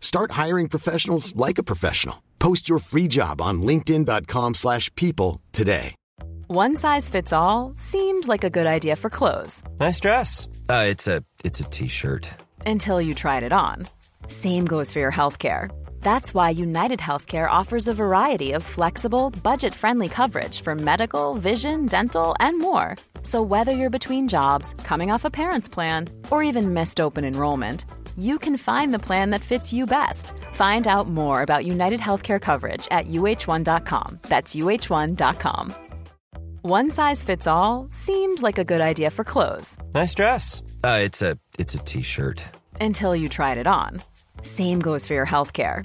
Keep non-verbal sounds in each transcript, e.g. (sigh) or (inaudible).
Start hiring professionals like a professional. Post your free job on linkedin.com/people slash people today. One size fits all seemed like a good idea for clothes Nice dress. Uh, it's a it's a t-shirt. until you tried it on. Same goes for your healthcare. That's why United Healthcare offers a variety of flexible, budget friendly coverage for medical, vision, dental, and more. So, whether you're between jobs, coming off a parent's plan, or even missed open enrollment, you can find the plan that fits you best. Find out more about United Healthcare coverage at uh1.com. That's uh1.com. One size fits all seemed like a good idea for clothes Nice dress. Uh, it's a it's a t-shirt. until you tried it on. Same goes for your healthcare.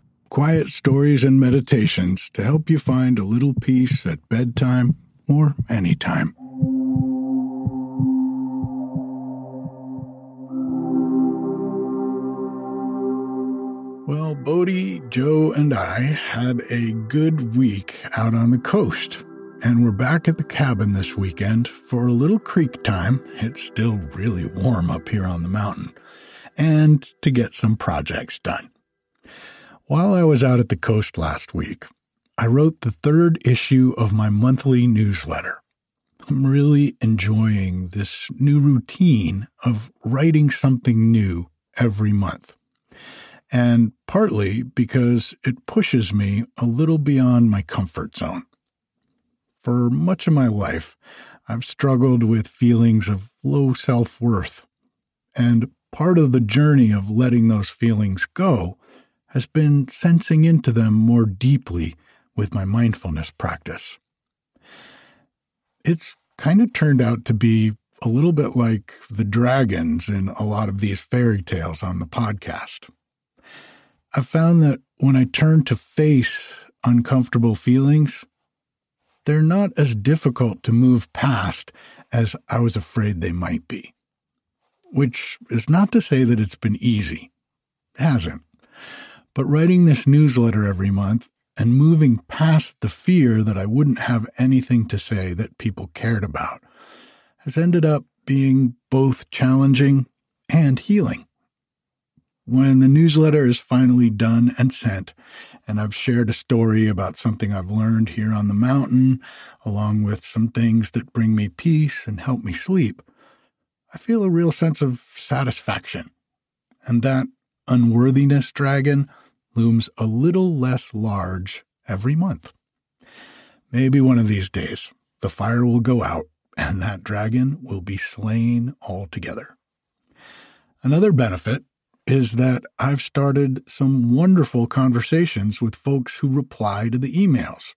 quiet stories and meditations to help you find a little peace at bedtime or anytime. Well, Bodie, Joe, and I had a good week out on the coast, and we're back at the cabin this weekend for a little creek time. It's still really warm up here on the mountain, and to get some projects done. While I was out at the coast last week, I wrote the third issue of my monthly newsletter. I'm really enjoying this new routine of writing something new every month. And partly because it pushes me a little beyond my comfort zone. For much of my life, I've struggled with feelings of low self worth. And part of the journey of letting those feelings go has been sensing into them more deeply with my mindfulness practice. It's kind of turned out to be a little bit like the dragons in a lot of these fairy tales on the podcast. I've found that when I turn to face uncomfortable feelings, they're not as difficult to move past as I was afraid they might be. Which is not to say that it's been easy. It hasn't. But writing this newsletter every month and moving past the fear that I wouldn't have anything to say that people cared about has ended up being both challenging and healing. When the newsletter is finally done and sent, and I've shared a story about something I've learned here on the mountain, along with some things that bring me peace and help me sleep, I feel a real sense of satisfaction. And that unworthiness dragon looms a little less large every month. Maybe one of these days, the fire will go out and that dragon will be slain altogether. Another benefit is that I've started some wonderful conversations with folks who reply to the emails.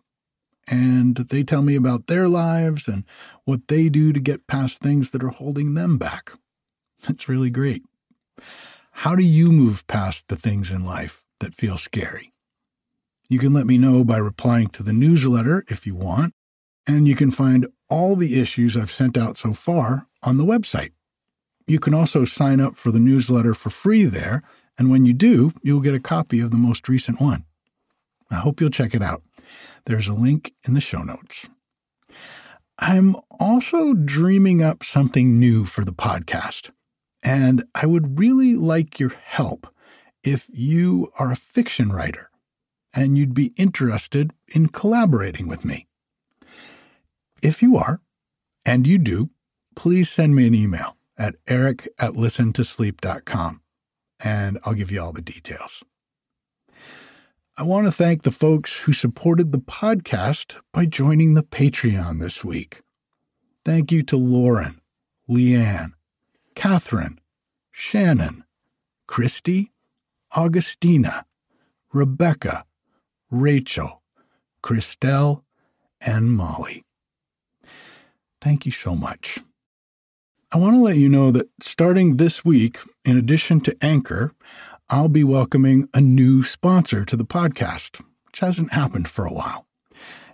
And they tell me about their lives and what they do to get past things that are holding them back. That's really great. How do you move past the things in life that feel scary? You can let me know by replying to the newsletter if you want, and you can find all the issues I've sent out so far on the website. You can also sign up for the newsletter for free there, and when you do, you'll get a copy of the most recent one. I hope you'll check it out. There's a link in the show notes. I'm also dreaming up something new for the podcast, and I would really like your help if you are a fiction writer and you'd be interested in collaborating with me. If you are, and you do, please send me an email at erik at listentosleep.com and I'll give you all the details. I want to thank the folks who supported the podcast by joining the Patreon this week. Thank you to Lauren, Leanne, Catherine, Shannon, Christy, Augustina, Rebecca, Rachel, Christelle, and Molly. Thank you so much. I want to let you know that starting this week, in addition to Anchor, I'll be welcoming a new sponsor to the podcast, which hasn't happened for a while.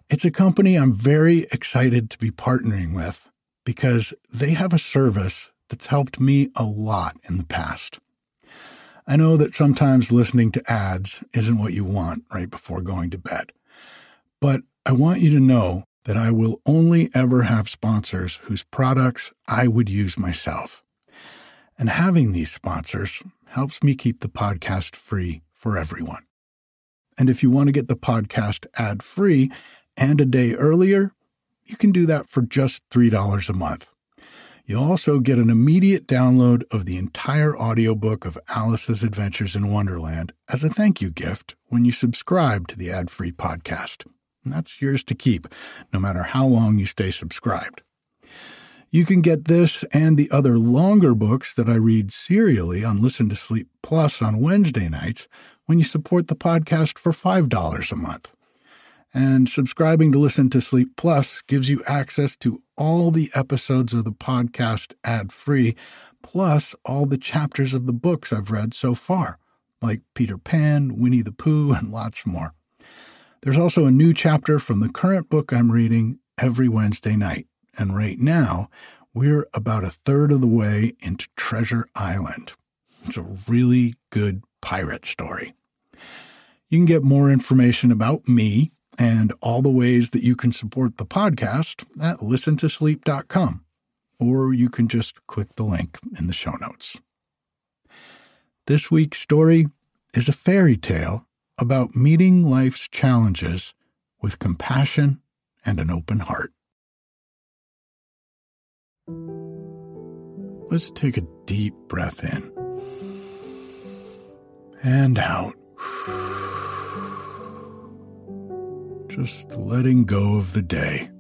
It's a company I'm very excited to be partnering with because they have a service that's helped me a lot in the past. I know that sometimes listening to ads isn't what you want right before going to bed, but I want you to know that I will only ever have sponsors whose products I would use myself. And having these sponsors helps me keep the podcast free for everyone. And if you want to get the podcast ad free and a day earlier, you can do that for just $3 a month. You'll also get an immediate download of the entire audiobook of Alice's Adventures in Wonderland as a thank you gift when you subscribe to the ad free podcast. And that's yours to keep, no matter how long you stay subscribed. You can get this and the other longer books that I read serially on Listen to Sleep Plus on Wednesday nights when you support the podcast for $5 a month. And subscribing to Listen to Sleep Plus gives you access to all the episodes of the podcast ad free, plus all the chapters of the books I've read so far, like Peter Pan, Winnie the Pooh, and lots more. There's also a new chapter from the current book I'm reading every Wednesday night. And right now, we're about a third of the way into Treasure Island. It's a really good pirate story. You can get more information about me and all the ways that you can support the podcast at listentosleep.com, or you can just click the link in the show notes. This week's story is a fairy tale about meeting life's challenges with compassion and an open heart. Let's take a deep breath in and out. Just letting go of the day,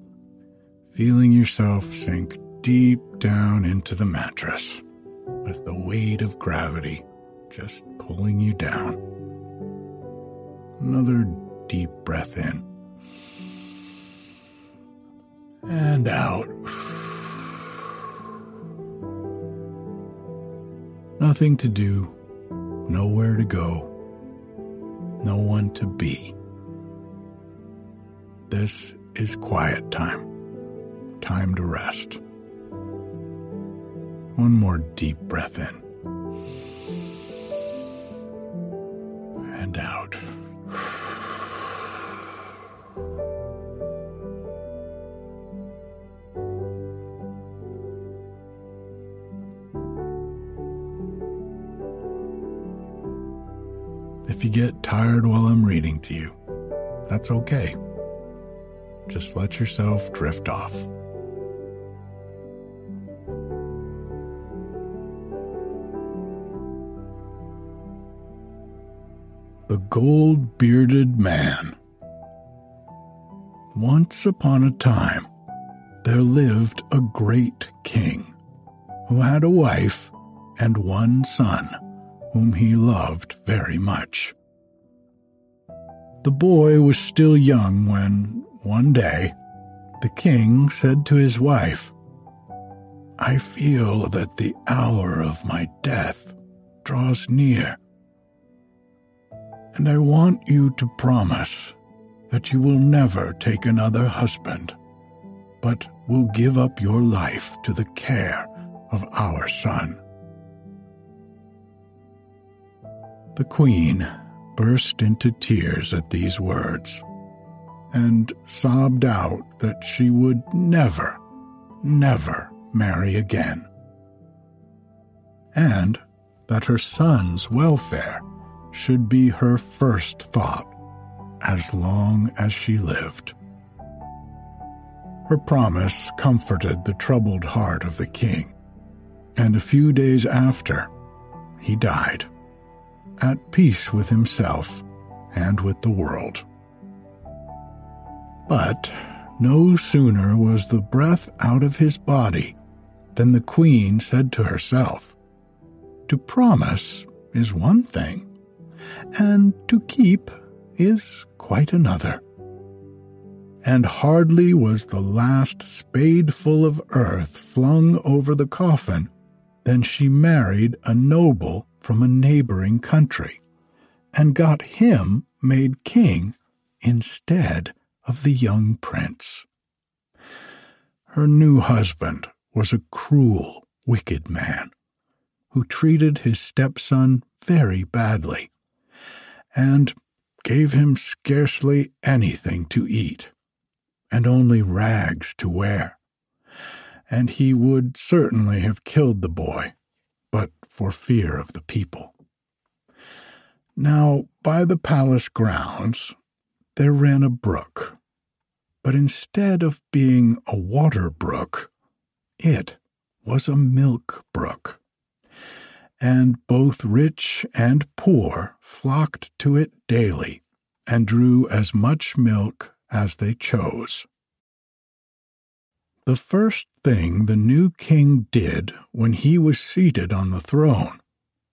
feeling yourself sink deep down into the mattress with the weight of gravity just pulling you down. Another deep breath in and out. Nothing to do, nowhere to go, no one to be. This is quiet time, time to rest. One more deep breath in and out. If you get tired while I'm reading to you, that's okay. Just let yourself drift off. The Gold Bearded Man. Once upon a time, there lived a great king who had a wife and one son whom he loved very much. The boy was still young when, one day, the king said to his wife, I feel that the hour of my death draws near, and I want you to promise that you will never take another husband, but will give up your life to the care of our son. The queen burst into tears at these words, and sobbed out that she would never, never marry again. And that her son's welfare should be her first thought as long as she lived. Her promise comforted the troubled heart of the king, and a few days after, he died, at peace with himself and with the world. But no sooner was the breath out of his body than the queen said to herself, To promise is one thing, and to keep is quite another. And hardly was the last spadeful of earth flung over the coffin than she married a noble from a neighboring country, and got him made king instead of the young prince. Her new husband was a cruel, wicked man who treated his stepson very badly and gave him scarcely anything to eat and only rags to wear. And he would certainly have killed the boy, but for fear of the people. Now, by the palace grounds, there ran a brook but instead of being a water brook, it was a milk brook. And both rich and poor flocked to it daily and drew as much milk as they chose. The first thing the new king did when he was seated on the throne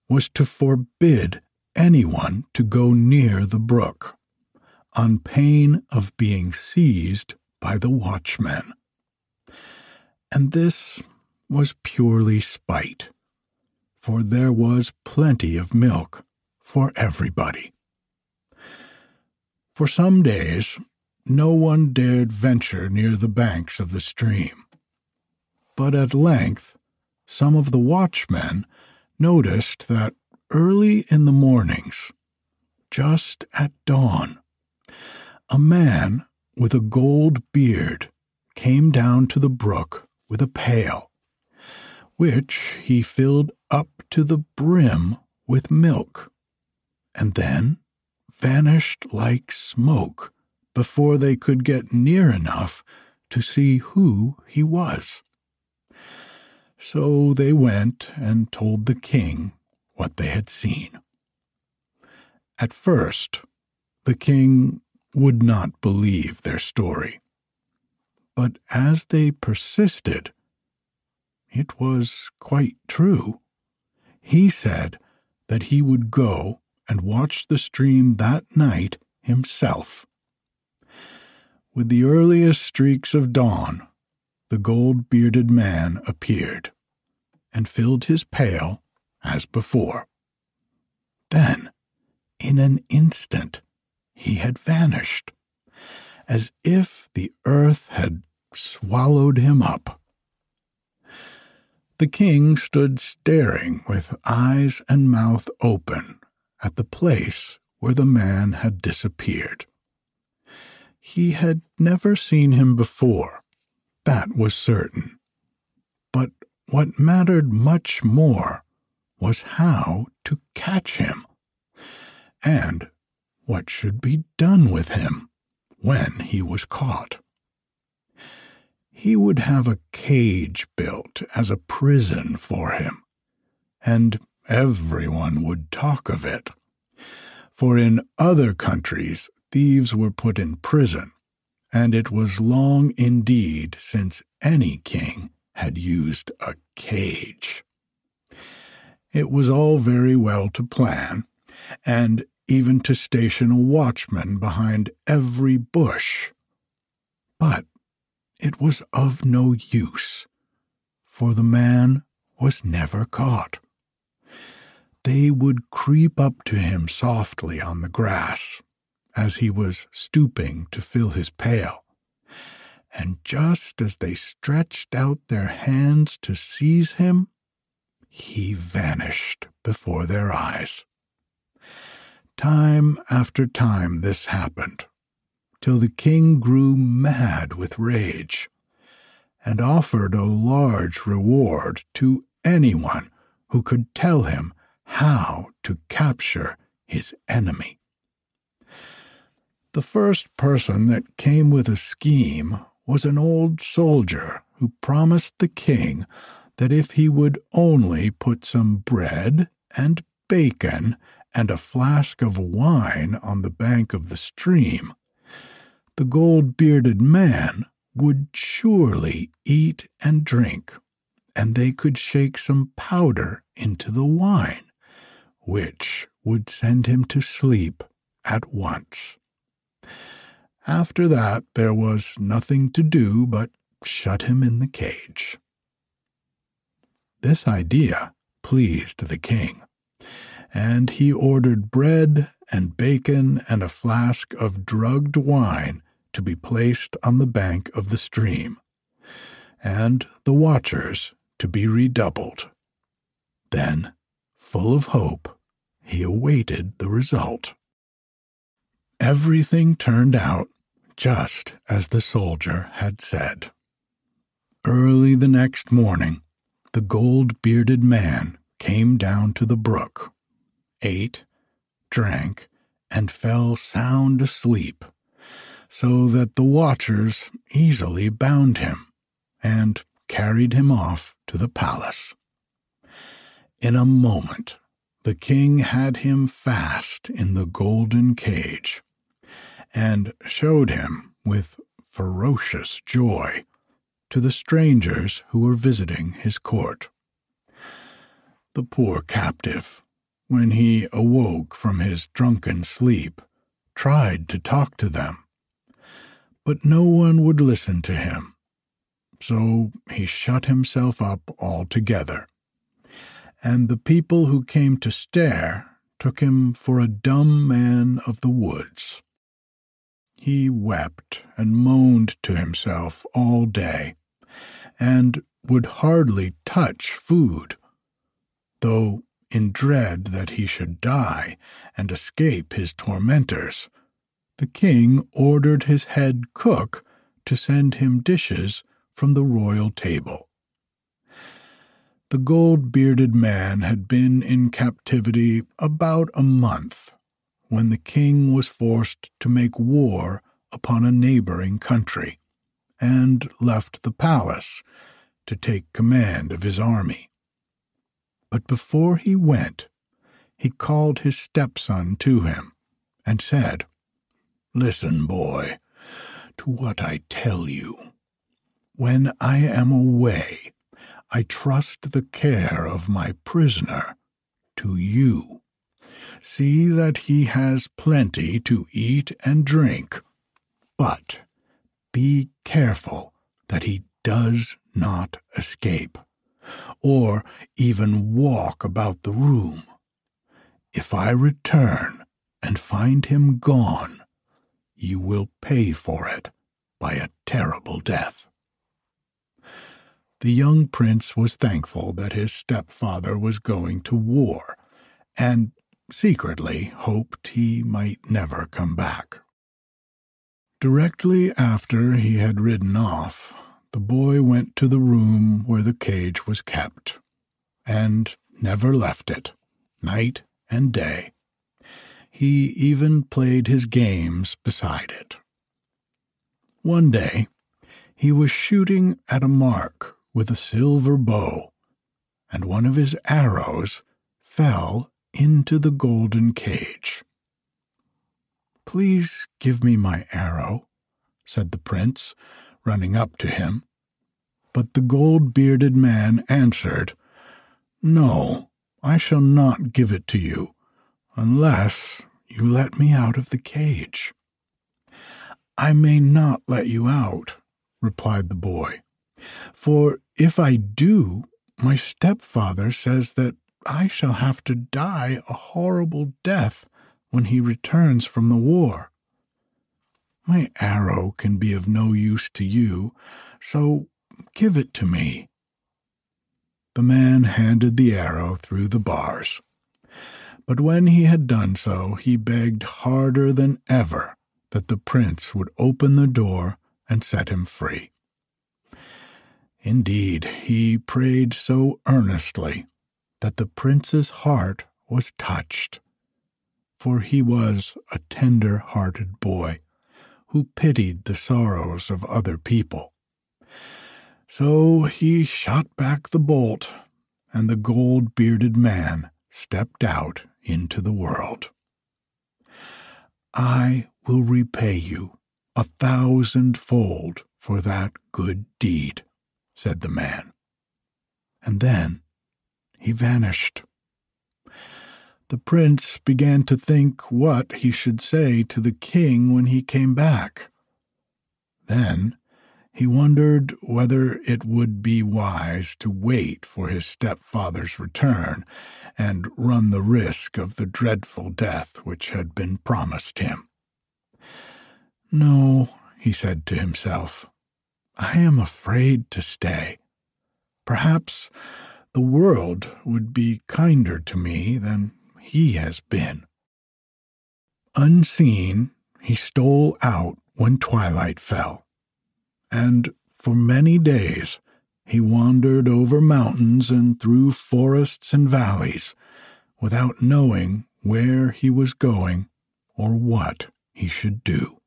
was to forbid anyone to go near the brook on pain of being seized by the watchmen. And this was purely spite, for there was plenty of milk for everybody. For some days, no one dared venture near the banks of the stream. But at length, some of the watchmen noticed that early in the mornings, just at dawn, a man with a gold beard came down to the brook with a pail, which he filled up to the brim with milk, and then vanished like smoke before they could get near enough to see who he was. So they went and told the king what they had seen. At first, the king would not believe their story. But as they persisted, it was quite true. He said that he would go and watch the stream that night himself. With the earliest streaks of dawn, the gold bearded man appeared and filled his pail as before. Then, in an instant, he had vanished, as if the earth had swallowed him up. The king stood staring with eyes and mouth open at the place where the man had disappeared. He had never seen him before, that was certain. But what mattered much more was how to catch him, and what should be done with him when he was caught. He would have a cage built as a prison for him, and everyone would talk of it. For in other countries, thieves were put in prison, and it was long indeed since any king had used a cage. It was all very well to plan, and even to station a watchman behind every bush. But it was of no use, for the man was never caught. They would creep up to him softly on the grass as he was stooping to fill his pail, and just as they stretched out their hands to seize him, he vanished before their eyes. Time after time this happened, till the king grew mad with rage and offered a large reward to anyone who could tell him how to capture his enemy. The first person that came with a scheme was an old soldier who promised the king that if he would only put some bread and bacon and a flask of wine on the bank of the stream, the gold bearded man would surely eat and drink, and they could shake some powder into the wine, which would send him to sleep at once. After that, there was nothing to do but shut him in the cage. This idea pleased the king, and he ordered bread and bacon and a flask of drugged wine to be placed on the bank of the stream, and the watchers to be redoubled. Then, full of hope, he awaited the result. Everything turned out just as the soldier had said. Early the next morning, the gold bearded man came down to the brook, ate, drank, and fell sound asleep so that the watchers easily bound him and carried him off to the palace. In a moment, the king had him fast in the golden cage and showed him with ferocious joy to the strangers who were visiting his court. The poor captive, when he awoke from his drunken sleep, tried to talk to them, but no one would listen to him. So he shut himself up altogether. And the people who came to stare took him for a dumb man of the woods. He wept and moaned to himself all day, and would hardly touch food, though in dread that he should die and escape his tormentors the king ordered his head cook to send him dishes from the royal table. The gold bearded man had been in captivity about a month when the king was forced to make war upon a neighboring country and left the palace to take command of his army. But before he went, he called his stepson to him and said, Listen, boy, to what I tell you. When I am away, I trust the care of my prisoner to you. See that he has plenty to eat and drink, but be careful that he does not escape, or even walk about the room. If I return and find him gone, you will pay for it by a terrible death. The young prince was thankful that his stepfather was going to war, and secretly hoped he might never come back. Directly after he had ridden off, the boy went to the room where the cage was kept, and never left it, night and day. He even played his games beside it. One day, he was shooting at a mark with a silver bow, and one of his arrows fell into the golden cage. Please give me my arrow, said the prince, running up to him. But the gold bearded man answered, No, I shall not give it to you, unless you let me out of the cage. I may not let you out, replied the boy, for if I do, my stepfather says that I shall have to die a horrible death when he returns from the war. My arrow can be of no use to you, so give it to me. The man handed the arrow through the bars. But when he had done so, he begged harder than ever that the prince would open the door and set him free. Indeed, he prayed so earnestly that the prince's heart was touched, for he was a tender hearted boy who pitied the sorrows of other people. So he shot back the bolt, and the gold bearded man stepped out into the world. I will repay you a thousandfold for that good deed, said the man. And then he vanished. The prince began to think what he should say to the king when he came back. Then he wondered whether it would be wise to wait for his stepfather's return and run the risk of the dreadful death which had been promised him. No, he said to himself, I am afraid to stay. Perhaps the world would be kinder to me than he has been. Unseen, he stole out when twilight fell and for many days he wandered over mountains and through forests and valleys without knowing where he was going or what he should do.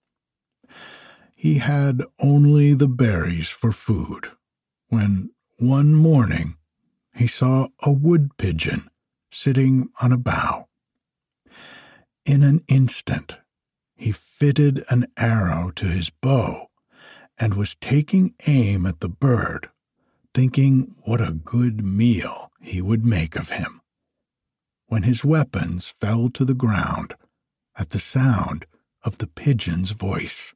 He had only the berries for food when one morning he saw a wood pigeon sitting on a bough. In an instant he fitted an arrow to his bow and was taking aim at the bird, thinking what a good meal he would make of him, when his weapons fell to the ground at the sound of the pigeon's voice.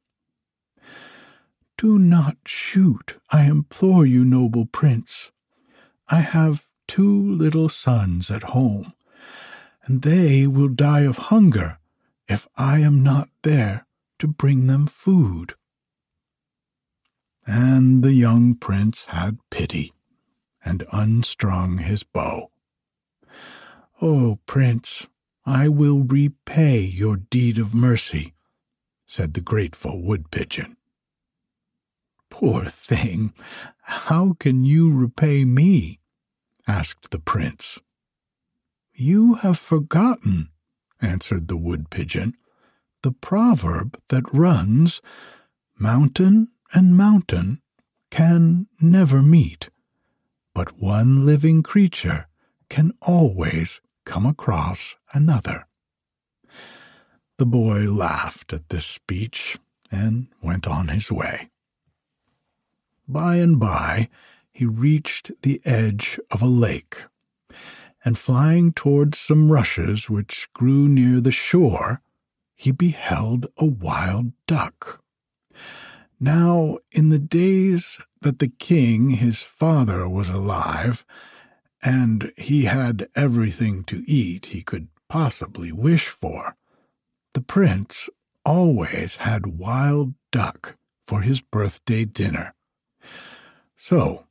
Do not shoot, I implore you, noble prince. I have two little sons at home, and they will die of hunger if I am not there to bring them food and the young prince had pity and unstrung his bow. Oh, prince, I will repay your deed of mercy, said the grateful wood pigeon. Poor thing, how can you repay me? Asked the prince. You have forgotten, answered the wood pigeon, the proverb that runs, Mountain and mountain can never meet, but one living creature can always come across another. The boy laughed at this speech and went on his way. By and by, he reached the edge of a lake, and flying towards some rushes which grew near the shore, he beheld a wild duck. Now, in the days that the king, his father, was alive, and he had everything to eat he could possibly wish for, the prince always had wild duck for his birthday dinner. So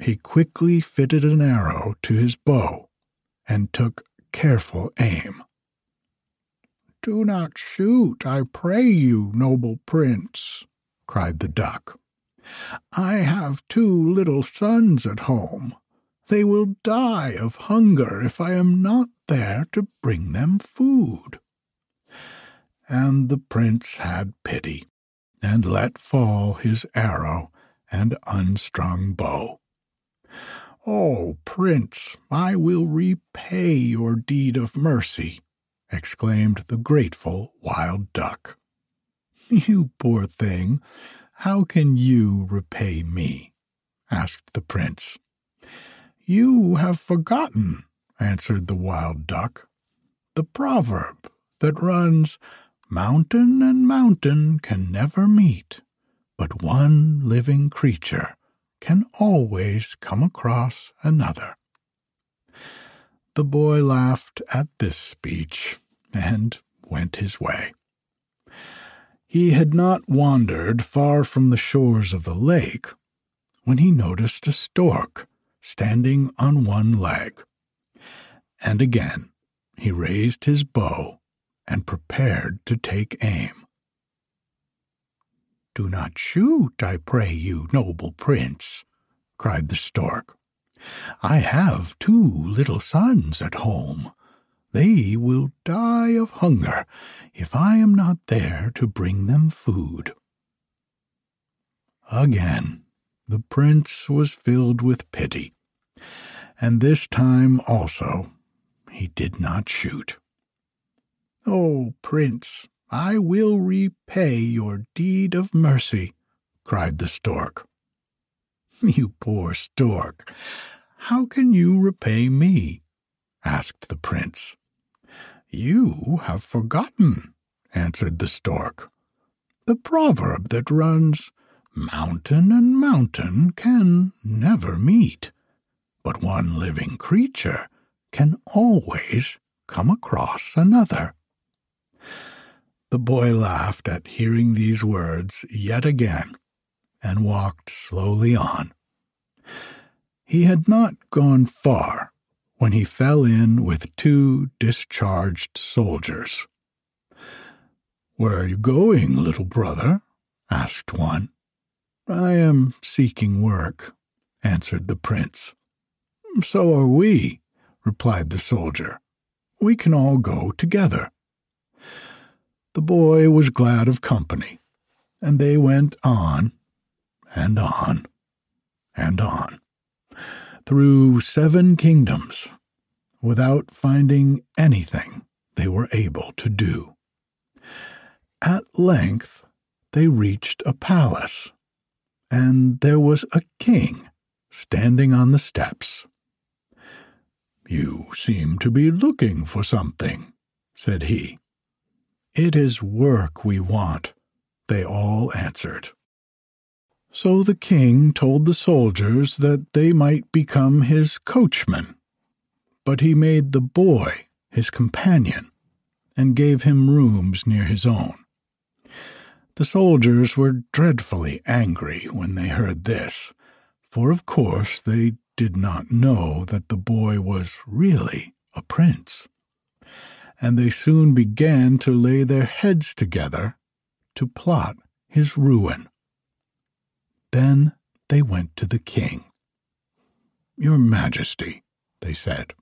he quickly fitted an arrow to his bow and took careful aim. Do not shoot, I pray you, noble prince, cried the duck. I have two little sons at home. They will die of hunger if I am not there to bring them food. And the prince had pity, and let fall his arrow and unstrung bow. Oh, prince, I will repay your deed of mercy, exclaimed the grateful wild duck. (laughs) You poor thing, how can you repay me? asked the prince. You have forgotten, answered the wild duck, the proverb that runs, Mountain and mountain can never meet, but one living creature can always come across another. The boy laughed at this speech and went his way. He had not wandered far from the shores of the lake when he noticed a stork standing on one leg. And again he raised his bow and prepared to take aim. Do not shoot, I pray you, noble prince, cried the stork. I have two little sons at home. They will die of hunger if I am not there to bring them food. Again, the prince was filled with pity, and this time also he did not shoot. Oh, prince, I will repay your deed of mercy, cried the stork. (laughs) You poor stork, how can you repay me? asked the prince. You have forgotten, answered the stork, the proverb that runs, Mountain and mountain can never meet, but one living creature can always come across another. The boy laughed at hearing these words yet again and walked slowly on. He had not gone far when he fell in with two discharged soldiers. Where are you going, little brother? asked one. I am seeking work, answered the prince. So are we, replied the soldier. We can all go together. The boy was glad of company, and they went on and on and on through seven kingdoms without finding anything they were able to do. At length they reached a palace, and there was a king standing on the steps. You seem to be looking for something, said he. It is work we want, they all answered. So the king told the soldiers that they might become his coachmen, but he made the boy his companion and gave him rooms near his own. The soldiers were dreadfully angry when they heard this, for of course they did not know that the boy was really a prince and they soon began to lay their heads together to plot his ruin. Then they went to the king. Your Majesty, they said,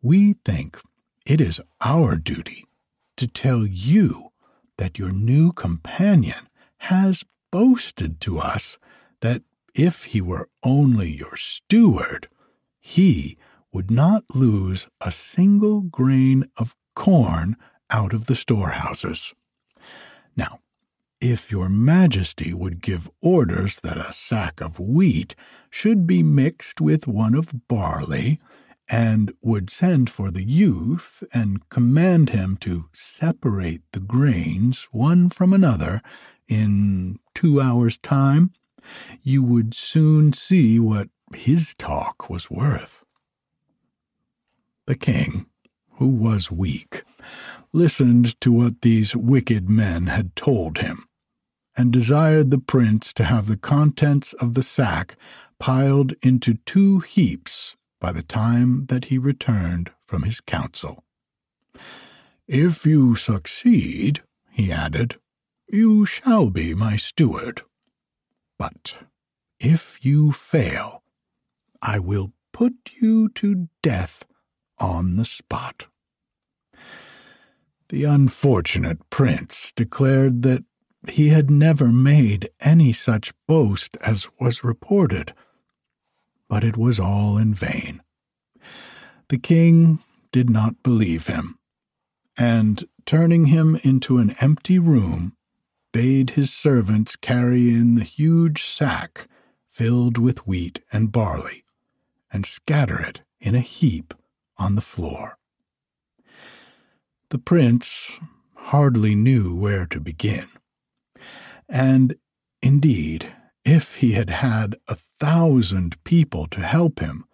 we think it is our duty to tell you that your new companion has boasted to us that if he were only your steward, he would not lose a single grain of corn out of the storehouses. Now, if your majesty would give orders that a sack of wheat should be mixed with one of barley, and would send for the youth and command him to separate the grains one from another in two hours' time, you would soon see what his talk was worth. The king who was weak, listened to what these wicked men had told him, and desired the prince to have the contents of the sack piled into two heaps by the time that he returned from his council. If you succeed, he added, you shall be my steward. But if you fail, I will put you to death on the spot. The unfortunate prince declared that he had never made any such boast as was reported, but it was all in vain. The king did not believe him, and turning him into an empty room, bade his servants carry in the huge sack filled with wheat and barley, and scatter it in a heap on the floor. The prince hardly knew where to begin. And indeed, if he had had a thousand people to help him,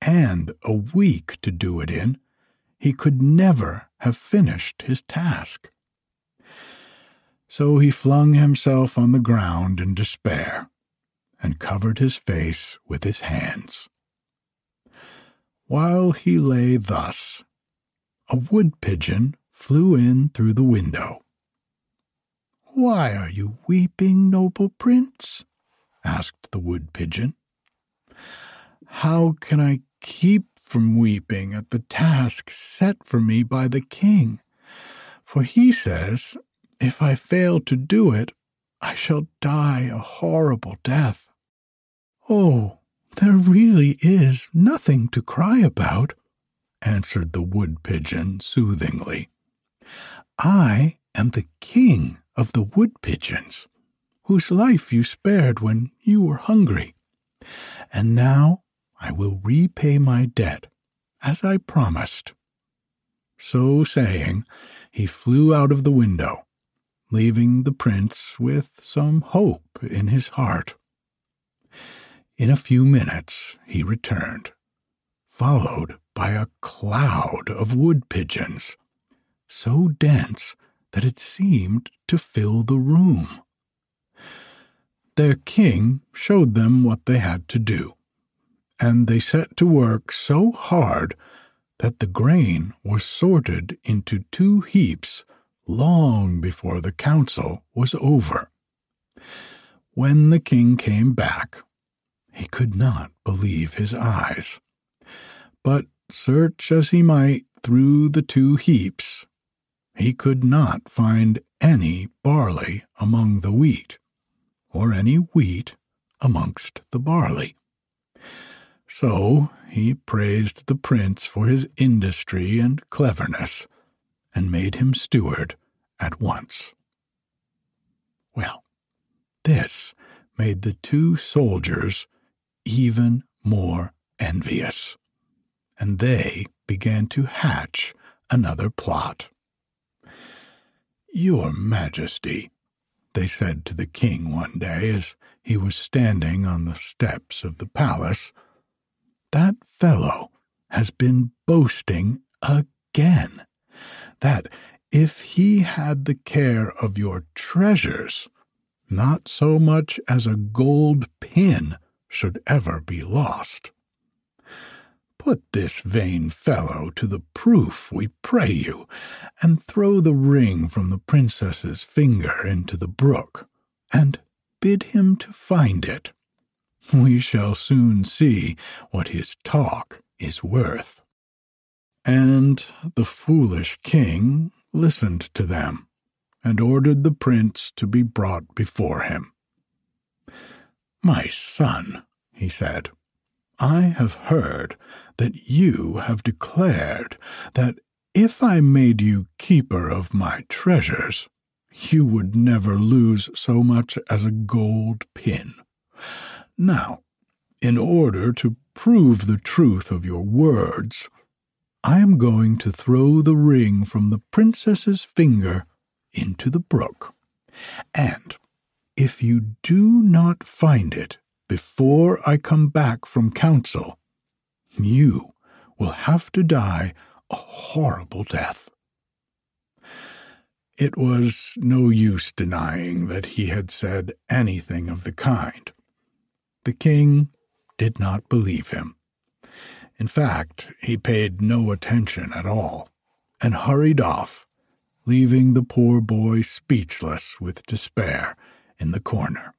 and a week to do it in, he could never have finished his task. So he flung himself on the ground in despair, and covered his face with his hands. While he lay thus, a wood pigeon flew in through the window. Why are you weeping, noble prince? asked the wood pigeon. How can I keep from weeping at the task set for me by the king? For he says, if I fail to do it, I shall die a horrible death. Oh, there really is nothing to cry about, answered the wood pigeon soothingly. I am the king of the wood pigeons, whose life you spared when you were hungry. And now I will repay my debt, as I promised. So saying, he flew out of the window, leaving the prince with some hope in his heart. In a few minutes he returned, followed by a cloud of wood pigeons, so dense that it seemed to fill the room. Their king showed them what they had to do, and they set to work so hard that the grain was sorted into two heaps long before the council was over. When the king came back, he could not believe his eyes. But search as he might through the two heaps, he could not find any barley among the wheat, or any wheat amongst the barley. So he praised the prince for his industry and cleverness, and made him steward at once. Well, this made the two soldiers even more envious, and they began to hatch another plot. Your Majesty, they said to the king one day as he was standing on the steps of the palace, that fellow has been boasting again that if he had the care of your treasures, not so much as a gold pin should ever be lost. Put this vain fellow to the proof, we pray you, and throw the ring from the princess's finger into the brook, and bid him to find it. We shall soon see what his talk is worth. And the foolish king listened to them, and ordered the prince to be brought before him. My son, he said, I have heard that you have declared that if I made you keeper of my treasures, you would never lose so much as a gold pin. Now, in order to prove the truth of your words, I am going to throw the ring from the princess's finger into the brook. And if you do not find it before I come back from council, you will have to die a horrible death. It was no use denying that he had said anything of the kind. The king did not believe him. In fact, he paid no attention at all, and hurried off, leaving the poor boy speechless with despair in the corner.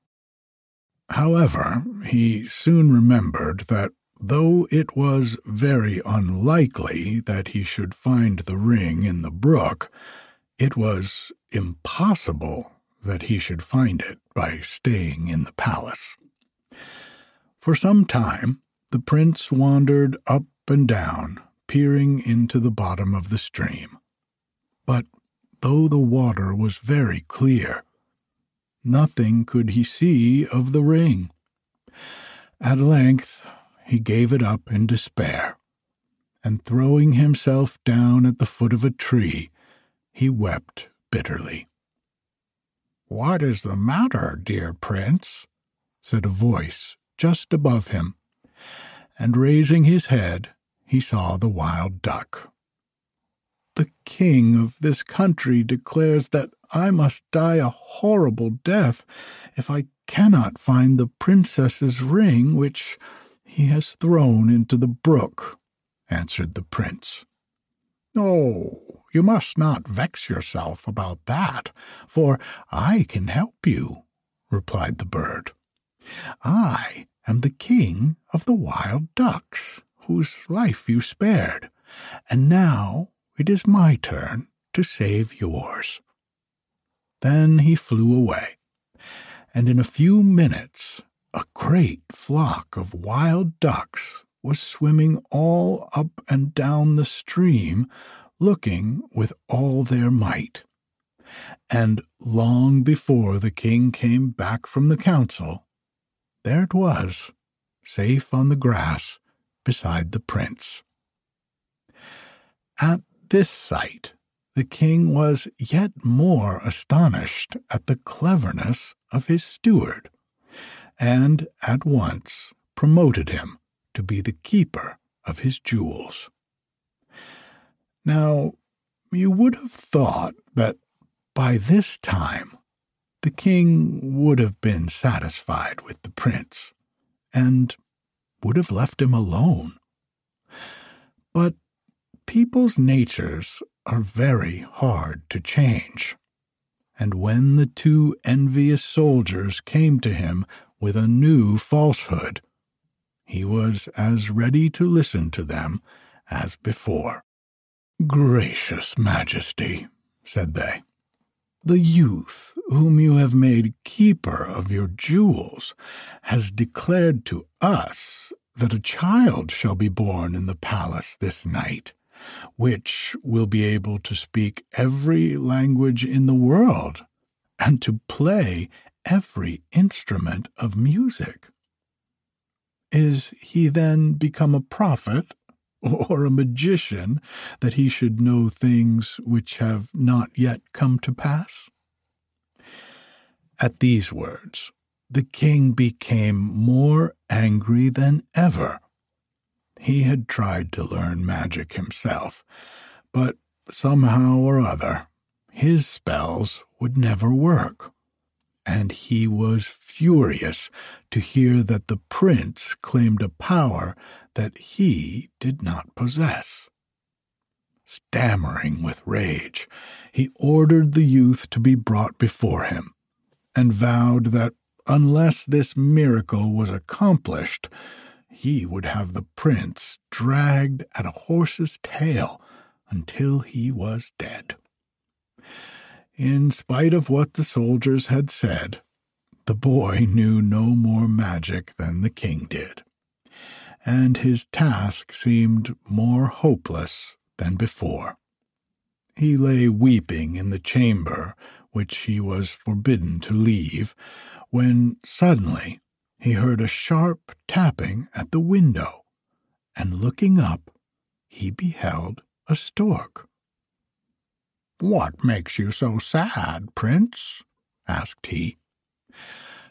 However, he soon remembered that though it was very unlikely that he should find the ring in the brook, it was impossible that he should find it by staying in the palace. For some time, the prince wandered up and down, peering into the bottom of the stream. But though the water was very clear, nothing could he see of the ring. At length he gave it up in despair, and throwing himself down at the foot of a tree, he wept bitterly. What is the matter, dear prince? said a voice just above him, and raising his head, he saw the wild duck. The king of this country declares that I must die a horrible death if I cannot find the princess's ring which he has thrown into the brook, answered the prince. Oh, you must not vex yourself about that, for I can help you, replied the bird. I am the king of the wild ducks, whose life you spared, and now it is my turn to save yours. Then he flew away, and in a few minutes a great flock of wild ducks was swimming all up and down the stream, looking with all their might. And long before the king came back from the council, there it was, safe on the grass beside the prince. At this sight, the king was yet more astonished at the cleverness of his steward, and at once promoted him to be the keeper of his jewels. Now, you would have thought that by this time the king would have been satisfied with the prince, and would have left him alone. But people's natures are very hard to change, and when the two envious soldiers came to him with a new falsehood, he was as ready to listen to them as before. Gracious Majesty, said they, the youth whom you have made keeper of your jewels has declared to us that a child shall be born in the palace this night, which will be able to speak every language in the world and to play every instrument of music. Is he then become a prophet or a magician that he should know things which have not yet come to pass? At these words, the king became more angry than ever. He had tried to learn magic himself, but somehow or other his spells would never work and he was furious to hear that the prince claimed a power that he did not possess. Stammering with rage, he ordered the youth to be brought before him, and vowed that unless this miracle was accomplished, he would have the prince dragged at a horse's tail until he was dead. In spite of what the soldiers had said, the boy knew no more magic than the king did, and his task seemed more hopeless than before. He lay weeping in the chamber which he was forbidden to leave, when suddenly he heard a sharp tapping at the window, and looking up, he beheld a stork. What makes you so sad, Prince? asked he.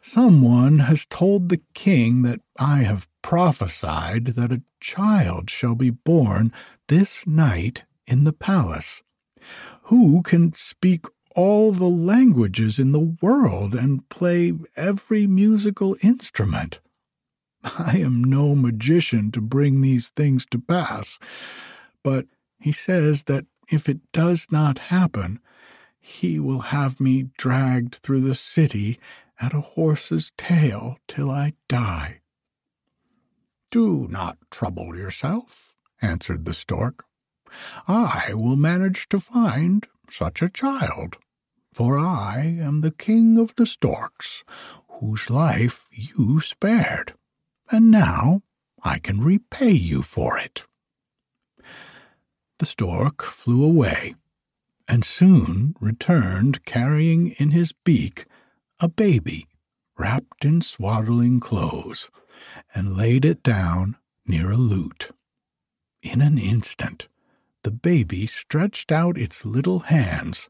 Someone has told the king that I have prophesied that a child shall be born this night in the palace, who can speak all the languages in the world and play every musical instrument. (laughs) I am no magician to bring these things to pass, but he says that if it does not happen, he will have me dragged through the city at a horse's tail till I die. Do not trouble yourself, answered the stork. I will manage to find such a child, for I am the king of the storks, whose life you spared, and now I can repay you for it the stork flew away, and soon returned carrying in his beak a baby wrapped in swaddling clothes, and laid it down near a lute. In an instant, the baby stretched out its little hands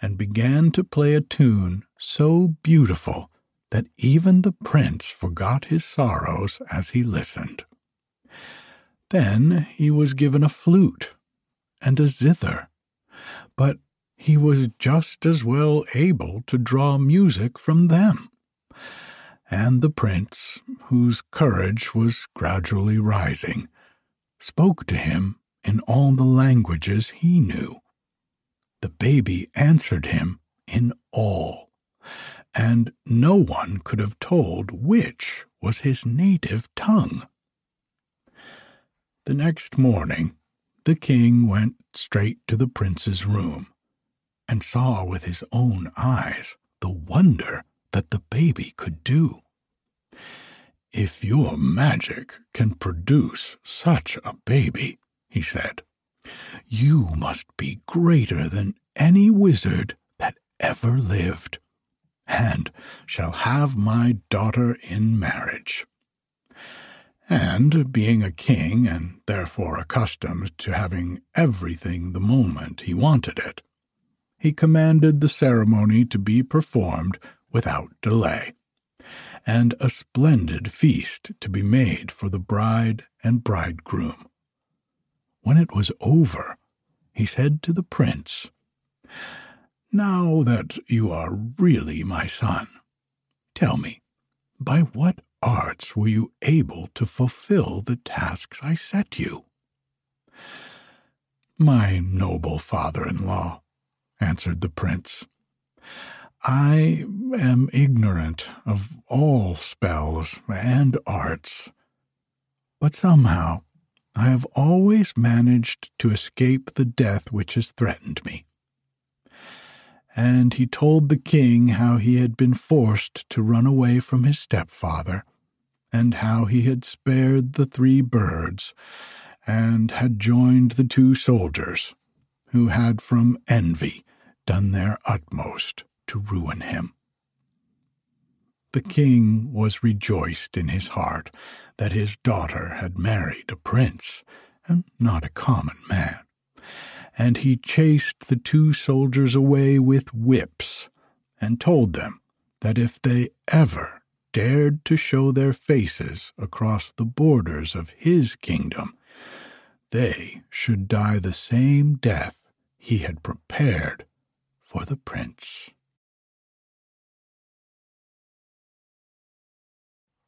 and began to play a tune so beautiful that even the prince forgot his sorrows as he listened. Then he was given a flute and a zither, but he was just as well able to draw music from them. And the prince, whose courage was gradually rising, spoke to him in all the languages he knew. The baby answered him in all, and no one could have told which was his native tongue. The next morning, the king went straight to the prince's room and saw with his own eyes the wonder that the baby could do. If your magic can produce such a baby, he said, you must be greater than any wizard that ever lived, and shall have my daughter in marriage. And being a king, and therefore accustomed to having everything the moment he wanted it, he commanded the ceremony to be performed without delay, and a splendid feast to be made for the bride and bridegroom. When it was over, he said to the prince, Now that you are really my son, tell me, by what arts were you able to fulfill the tasks I set you? My noble father in law, answered the prince. I am ignorant of all spells and arts, but somehow I have always managed to escape the death which has threatened me. And he told the king how he had been forced to run away from his stepfather, and how he had spared the three birds, and had joined the two soldiers, who had from envy done their utmost to ruin him. The king was rejoiced in his heart that his daughter had married a prince, and not a common man, and he chased the two soldiers away with whips, and told them that if they ever dared to show their faces across the borders of his kingdom, they should die the same death he had prepared for the prince.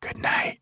Good night.